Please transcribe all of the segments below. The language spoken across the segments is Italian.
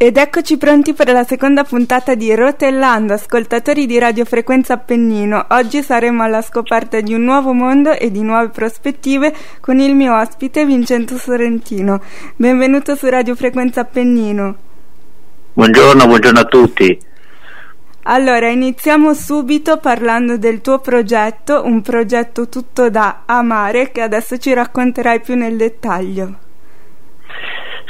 Ed eccoci pronti per la seconda puntata di Rotellando, ascoltatori di Radiofrequenza Appennino. Oggi saremo alla scoperta di un nuovo mondo e di nuove prospettive con il mio ospite Vincenzo Sorrentino. Benvenuto su Radiofrequenza Appennino. Buongiorno, buongiorno a tutti. Allora, iniziamo subito parlando del tuo progetto, un progetto tutto da amare che adesso ci racconterai più nel dettaglio.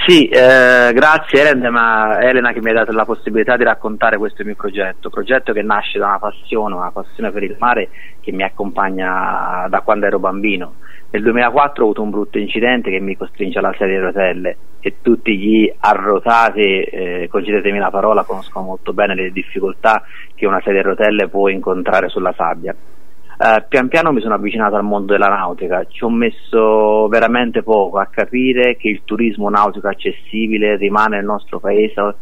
Sì, eh, grazie Elena, Elena, che mi ha dato la possibilità di raccontare questo mio progetto, progetto che nasce da una passione, una passione per il mare che mi accompagna da quando ero bambino. Nel 2004 ho avuto un brutto incidente che mi costringe alla sedia di rotelle e tutti gli arrotati, eh, concedetemi la parola, conoscono molto bene le difficoltà che una sedia di rotelle può incontrare sulla sabbia. Uh, pian piano mi sono avvicinato al mondo della nautica, ci ho messo veramente poco a capire che il turismo nautico accessibile rimane nel nostro paese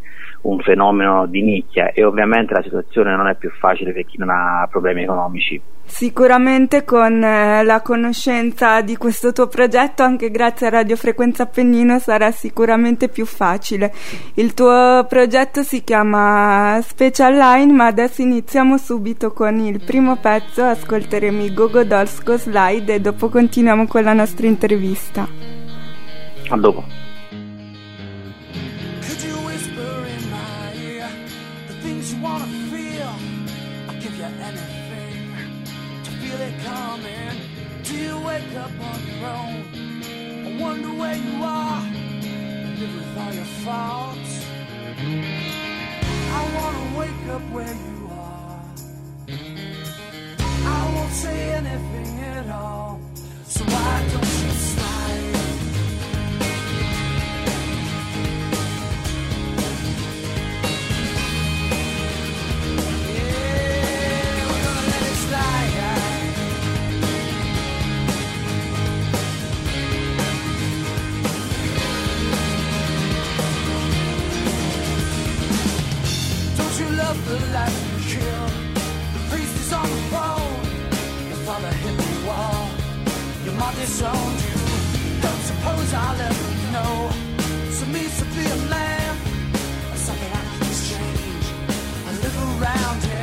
un fenomeno di nicchia e ovviamente la situazione non è più facile per chi non ha problemi economici. Sicuramente con eh, la conoscenza di questo tuo progetto, anche grazie a Radio Frequenza Appennino, sarà sicuramente più facile. Il tuo progetto si chiama Special Line, ma adesso iniziamo subito con il primo pezzo, ascolteremo i Gogo Dolsco Slide e dopo continuiamo con la nostra intervista. A dopo. I wanna feel, I'll give you anything to feel it coming. Do you wake up on your own? I wonder where you are, and live with all your faults. I wanna wake up where you are. I won't say anything at all, so I don't. Mom disowned you. Don't suppose I'll ever know. So means to be a man. Something I can exchange. I live around here.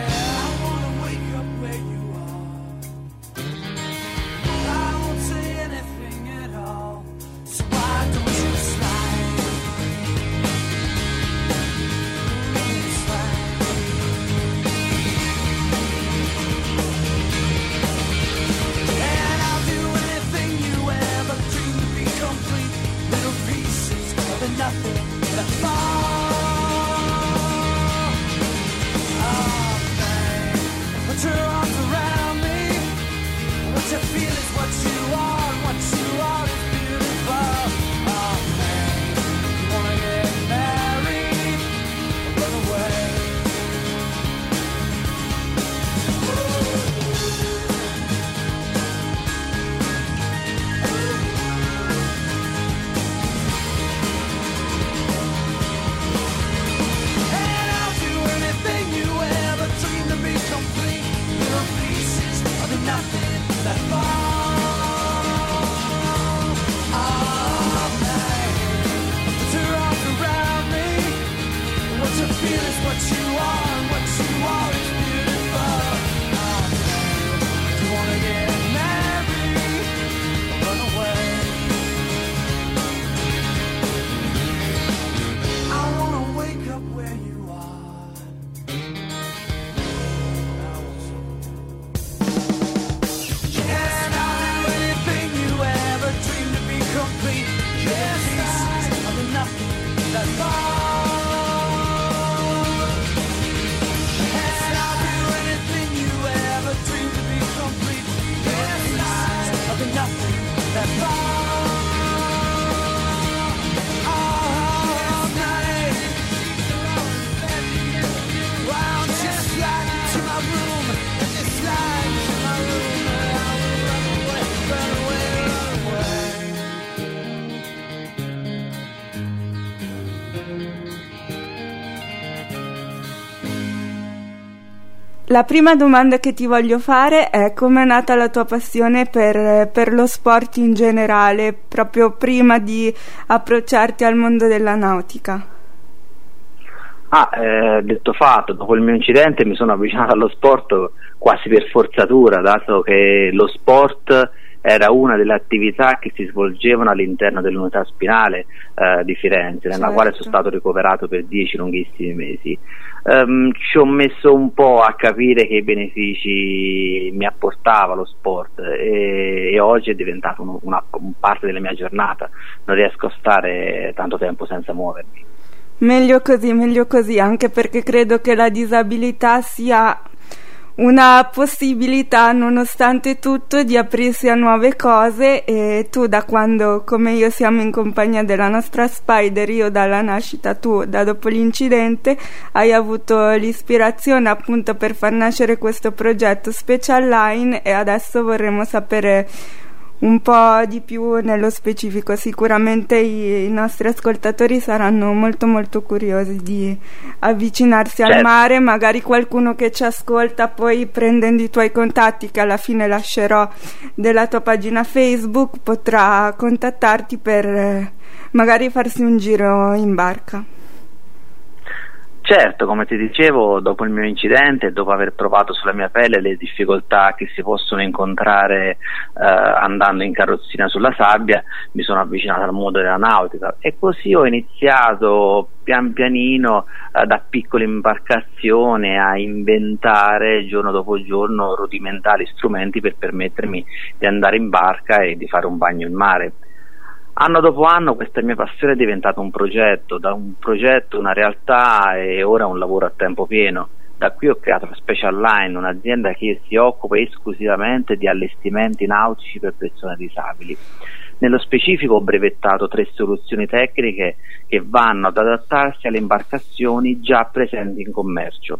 La prima domanda che ti voglio fare è come è nata la tua passione per, per lo sport in generale, proprio prima di approcciarti al mondo della nautica? Ah, eh, detto fatto, dopo il mio incidente mi sono avvicinato allo sport quasi per forzatura, dato che lo sport era una delle attività che si svolgevano all'interno dell'unità spinale eh, di Firenze, nella certo. quale sono stato ricoverato per dieci lunghissimi mesi. Um, ci ho messo un po' a capire che benefici mi apportava lo sport e, e oggi è diventato un, una, un parte della mia giornata, non riesco a stare tanto tempo senza muovermi. Meglio così, meglio così, anche perché credo che la disabilità sia una possibilità nonostante tutto di aprirsi a nuove cose. E tu da quando come io siamo in compagnia della nostra Spider io dalla nascita tu da dopo l'incidente hai avuto l'ispirazione appunto per far nascere questo progetto Special Line. E adesso vorremmo sapere un po' di più nello specifico. Sicuramente i, i, nostri ascoltatori saranno molto molto curiosi di avvicinarsi certo. al mare, magari qualcuno che ci ascolta poi prendendo i tuoi contatti che alla fine lascerò della tua pagina Facebook potrà contattarti per eh, magari farsi un giro in barca. Certo, come ti dicevo, dopo il mio incidente, dopo aver provato sulla mia pelle le difficoltà che si possono incontrare eh, andando in carrozzina sulla sabbia, mi sono avvicinato al mondo della nautica e così ho iniziato pian pianino eh, da piccole imbarcazioni a inventare giorno dopo giorno rudimentali strumenti per permettermi di andare in barca e di fare un bagno in mare. Anno dopo anno questa mia passione è diventata un progetto, da un progetto una realtà e ora un lavoro a tempo pieno. Da qui ho creato Special Line, un'azienda che si occupa esclusivamente di allestimenti nautici per persone disabili. Nello specifico ho brevettato tre soluzioni tecniche che vanno ad adattarsi alle imbarcazioni già presenti in commercio.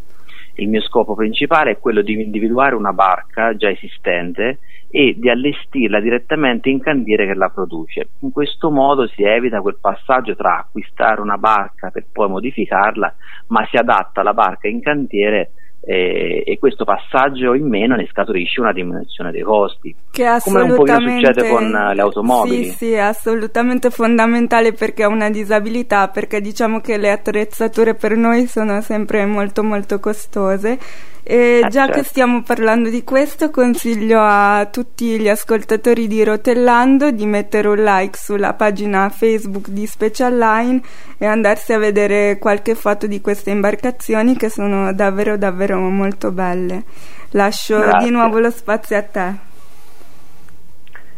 Il mio scopo principale è quello di individuare una barca già esistente e di allestirla direttamente in cantiere che la produce. In questo modo si evita quel passaggio tra acquistare una barca per poi modificarla, ma si adatta la barca in cantiere eh, e questo passaggio in meno ne scaturisce una diminuzione dei costi. Che come un po' succede con le automobili. Sì, sì, è assolutamente fondamentale perché ha una disabilità, perché diciamo che le attrezzature per noi sono sempre molto molto costose e eh, già certo. che stiamo parlando di questo, consiglio a tutti gli ascoltatori di Rotellando di mettere un like sulla pagina Facebook di Special Line e andarsi a vedere qualche foto di queste imbarcazioni che sono davvero davvero molto belle. Lascio Grazie. di nuovo lo spazio a te.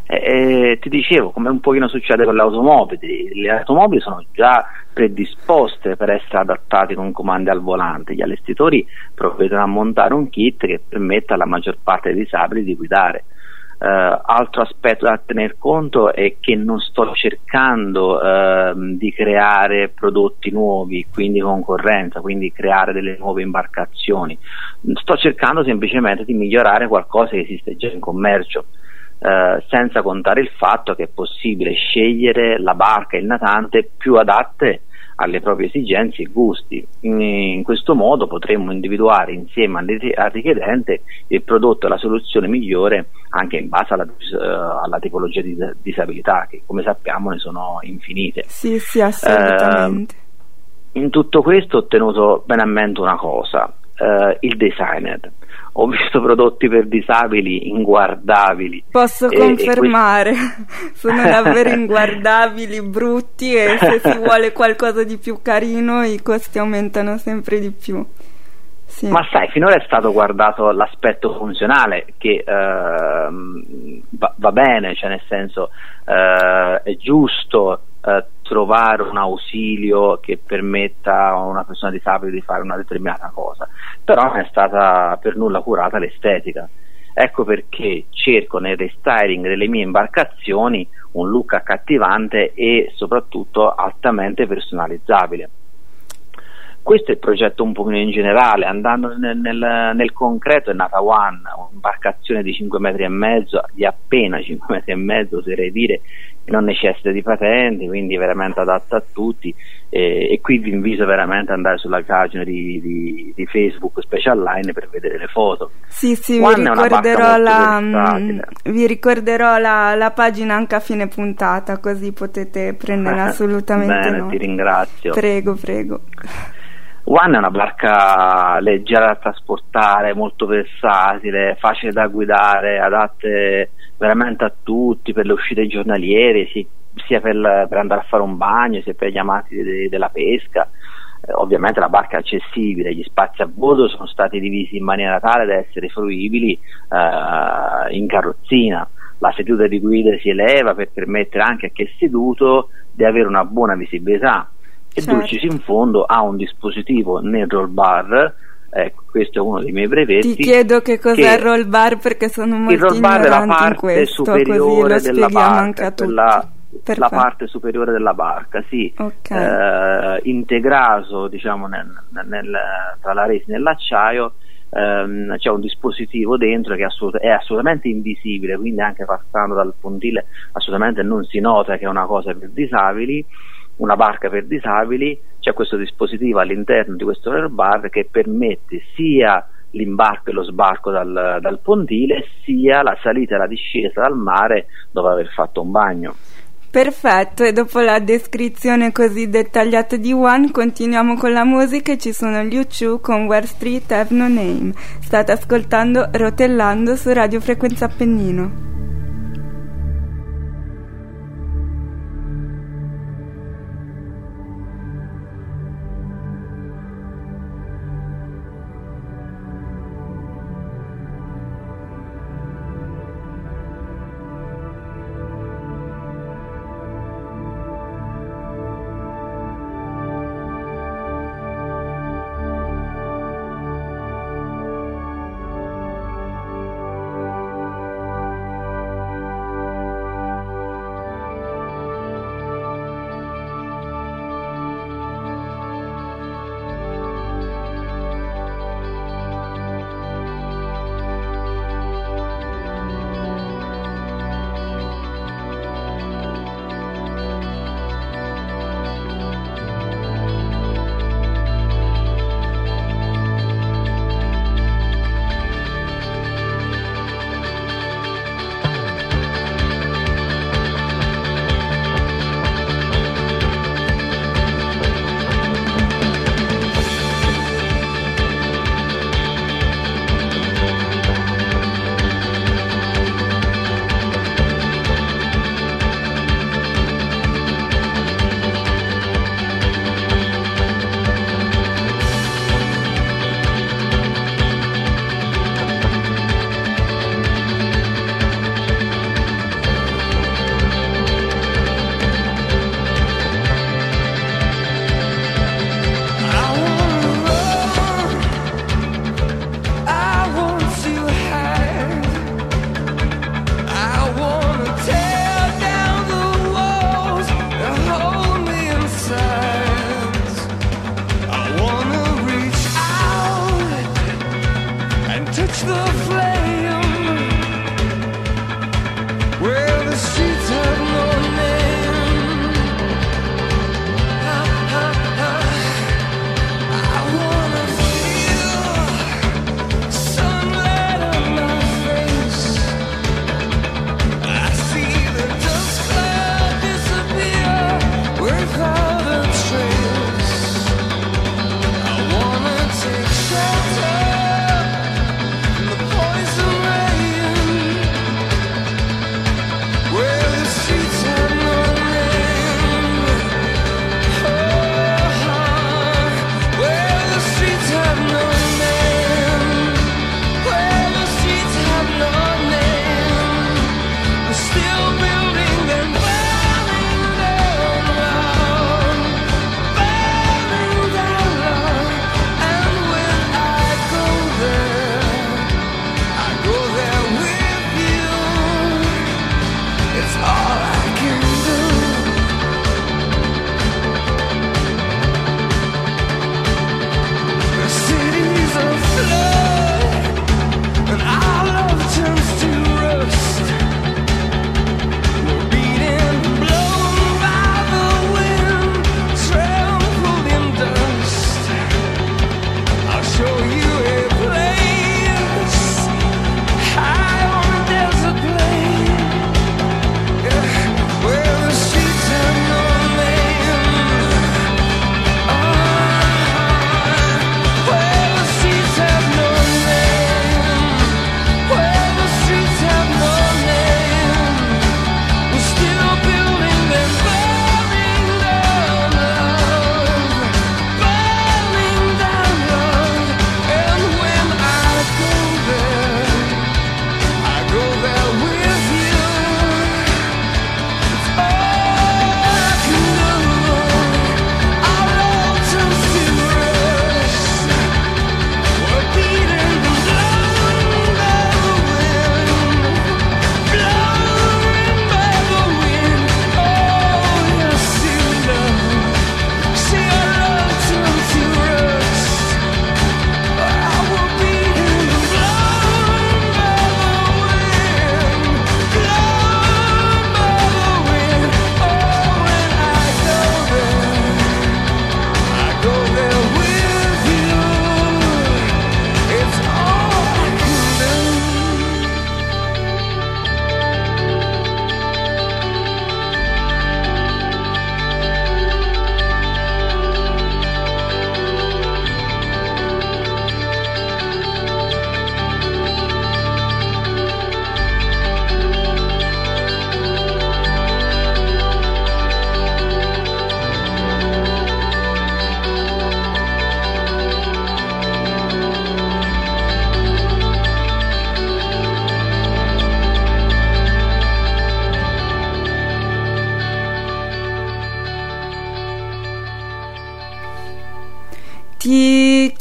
Eh, ti dicevo, come un pochino succede con le automobili, le automobili sono già predisposte per essere adattate con comandi al volante, gli allestitori provvedono a montare un kit che permetta alla maggior parte dei disabili di guidare. Uh, altro aspetto da tener conto è che non sto cercando uh, di creare prodotti nuovi, quindi concorrenza, quindi creare delle nuove imbarcazioni, sto cercando semplicemente di migliorare qualcosa che esiste già in commercio. Eh, senza contare il fatto che è possibile scegliere la barca e il natante più adatte alle proprie esigenze e gusti. In, in questo modo potremmo individuare insieme al richiedente il prodotto e la soluzione migliore anche in base alla, uh, alla tipologia di disabilità, che come sappiamo ne sono infinite. Sì, sì, assolutamente. Uh, in tutto questo ho tenuto bene a mente una cosa, uh, il designer ho visto prodotti per disabili inguardabili. Posso e, confermare, e questo... sono davvero inguardabili, brutti e se si vuole qualcosa di più carino i costi aumentano sempre di più. Sì. Ma sai, finora è stato guardato l'aspetto funzionale che uh, va, va, bene, cioè nel senso uh, è giusto uh, trovare un ausilio che permetta a una persona disabile di fare una determinata cosa, però non è stata per nulla curata l'estetica. Ecco perché cerco nel restyling delle mie imbarcazioni un look accattivante e soprattutto altamente personalizzabile. Questo è il progetto un pochino in generale, andando nel, nel, nel concreto è nata One, un'imbarcazione di 5 metri e mezzo, di appena 5 metri e mezzo oserei dire, non necessita di patenti, quindi veramente adatta a tutti e, e qui vi invito veramente ad andare sulla pagina di, di, di, Facebook Special Line per vedere le foto. Sì, sì, vi ricorderò, la, mm, vi ricorderò, la, la, pagina anche a fine puntata, così potete prendere assolutamente Bene, no. ti ringrazio. Prego, prego. One è una barca leggera da trasportare, molto versatile, facile da guidare, adatte veramente a tutti per le uscite giornaliere, sia per, per andare a fare un bagno, sia per gli amanti de, della pesca. Eh, ovviamente la barca è accessibile, gli spazi a bordo sono stati divisi in maniera tale da essere fruibili eh, in carrozzina. La seduta di guida si eleva per permettere anche a chi è seduto di avere una buona visibilità e certo. Dulcis in fondo ha un dispositivo nel roll bar ecco questo è uno dei miei brevetti ti chiedo che cos'è il roll bar perché sono molto il roll bar è la parte questo, superiore della barca la, la, parte superiore della barca sì okay. eh, integrato diciamo nel, nel, tra la resina e l'acciaio ehm, c'è un dispositivo dentro che assolut- è assolutamente invisibile quindi anche passando dal pontile assolutamente non si nota che è una cosa per disabili una barca per disabili, c'è questo dispositivo all'interno di questo air bar che permette sia l'imbarco e lo sbarco dal, dal pontile, sia la salita e la discesa dal mare dopo aver fatto un bagno. Perfetto, e dopo la descrizione così dettagliata di One, continuiamo con la musica e ci sono gli U2 con Where Street Have No Name. State ascoltando Rotellando su Radio Frequenza Appennino. the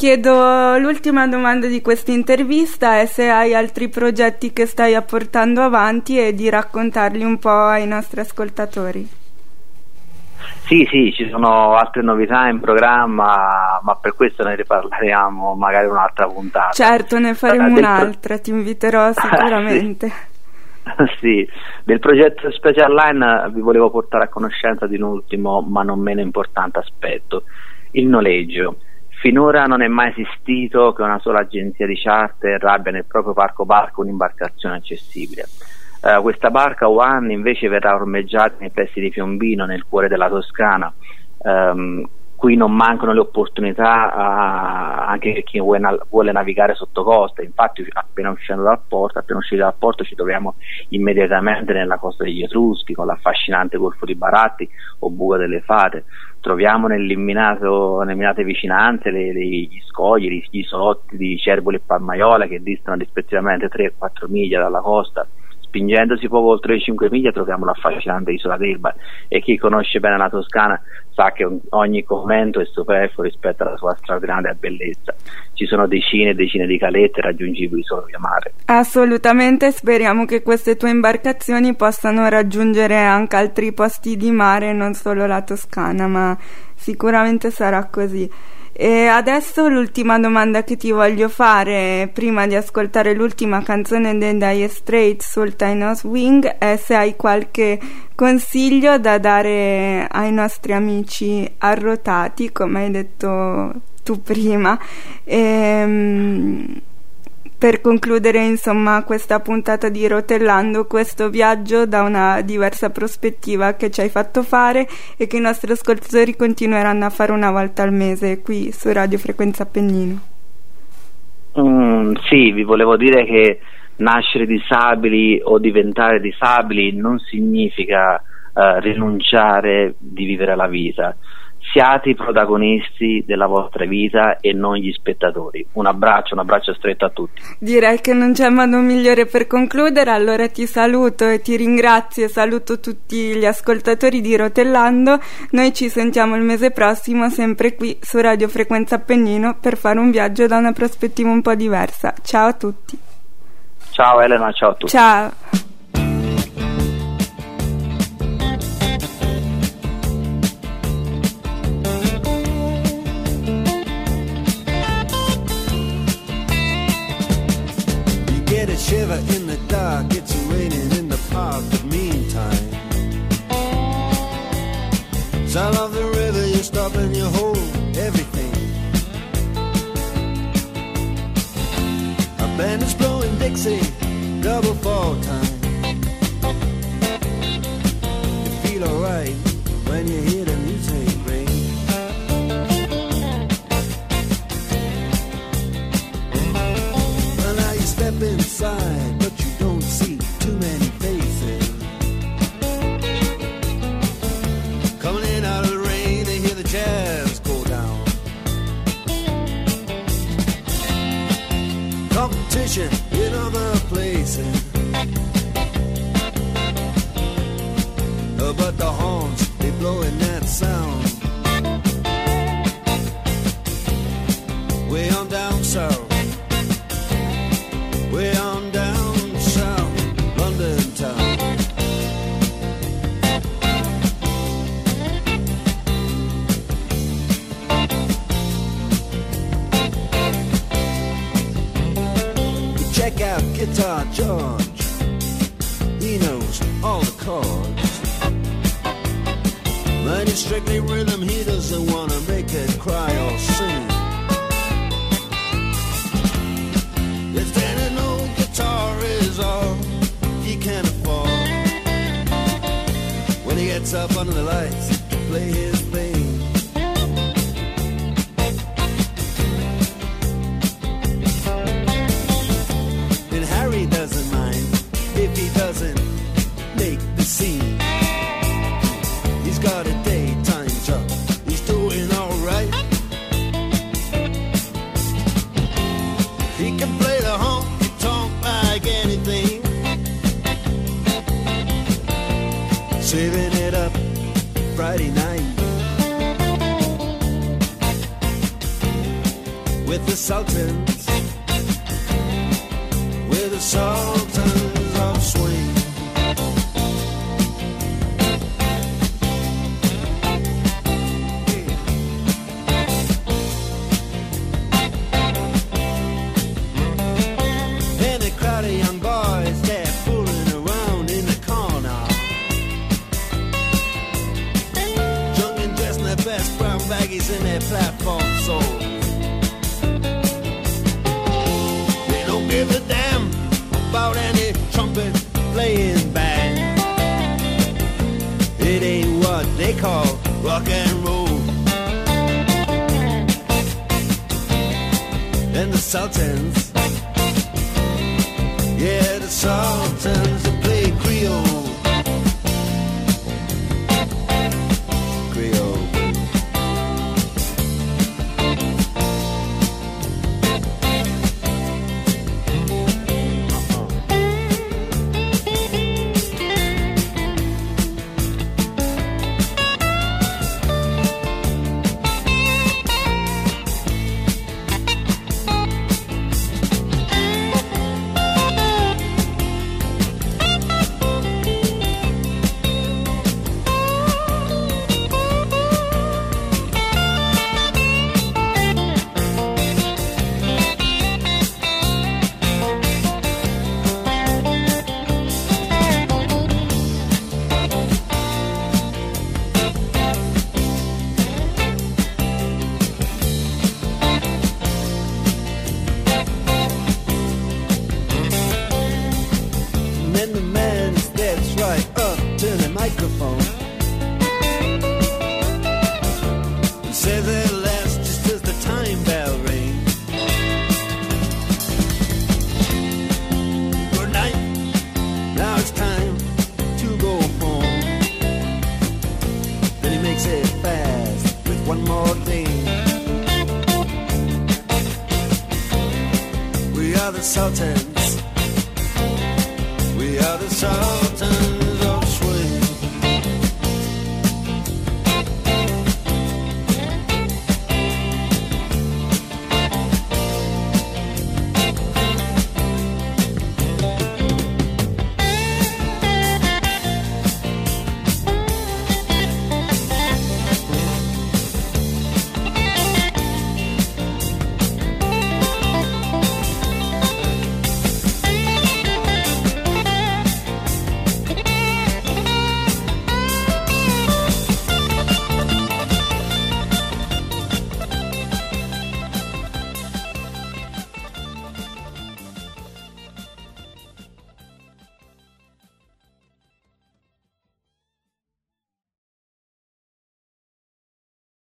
chiedo l'ultima domanda di questa intervista è se hai altri progetti che stai portando avanti e di raccontarli un po' ai nostri ascoltatori. Sì, sì, ci sono altre novità in programma, ma per questo ne riparleremo magari un'altra puntata. Certo, ne faremo uh, un'altra, pro... ti inviterò sicuramente. sì, del progetto Special Line vi volevo portare a conoscenza di un ultimo, ma non meno importante aspetto, il noleggio. Finora non è mai esistito che una sola agenzia di charter abbia nel proprio parco barco un'imbarcazione accessibile. Uh, questa barca One invece verrà ormeggiata nei pressi di Piombino, nel cuore della Toscana. Um, qui non mancano le opportunità uh, anche per chi vuole, vuole, navigare sotto costa. Infatti, appena uscendo dal porto, appena usciti dal porto, ci troviamo immediatamente nella costa degli Etruschi con l'affascinante golfo di Baratti o Buca delle Fate troviamo nell'imminate vicinanze le, le, gli scogli, gli isolotti di Cerboli e Palmaiola che distano rispettivamente 3 e 4 miglia dalla costa. Spingendosi poco oltre le 5 miglia troviamo l'affascinante isola d'Elba e chi conosce bene la Toscana sa che ogni commento è superfluo rispetto alla sua straordinaria bellezza. Ci sono decine e decine di calette raggiungibili solo via mare. Assolutamente, speriamo che queste tue imbarcazioni possano raggiungere anche altri posti di mare, non solo la Toscana, ma sicuramente sarà così. E adesso l'ultima domanda che ti voglio fare prima di ascoltare l'ultima canzone dei Dire Straits sul Tiny Wing è se hai qualche consiglio da dare ai nostri amici arrotati, come hai detto tu prima. Ehm, per concludere insomma questa puntata di Rotellando questo viaggio da una diversa prospettiva che ci hai fatto fare e che i nostri ascoltatori continueranno a fare una volta al mese qui su Radio Frequenza Appennino. Mm, sì, vi volevo dire che nascere disabili o diventare disabili non significa uh, rinunciare di vivere la vita siate i protagonisti della vostra vita e non gli spettatori. Un abbraccio, un abbraccio stretto a tutti. Direi che non c'è modo migliore per concludere, allora ti saluto e ti ringrazio e saluto tutti gli ascoltatori di Rotellando. Noi ci sentiamo il mese prossimo sempre qui su Radio Frequenza Appennino per fare un viaggio da una prospettiva un po' diversa. Ciao a tutti. Ciao Elena, ciao a tutti. Ciao. Shiver in in can afford, when he gets up under the lights to play his saving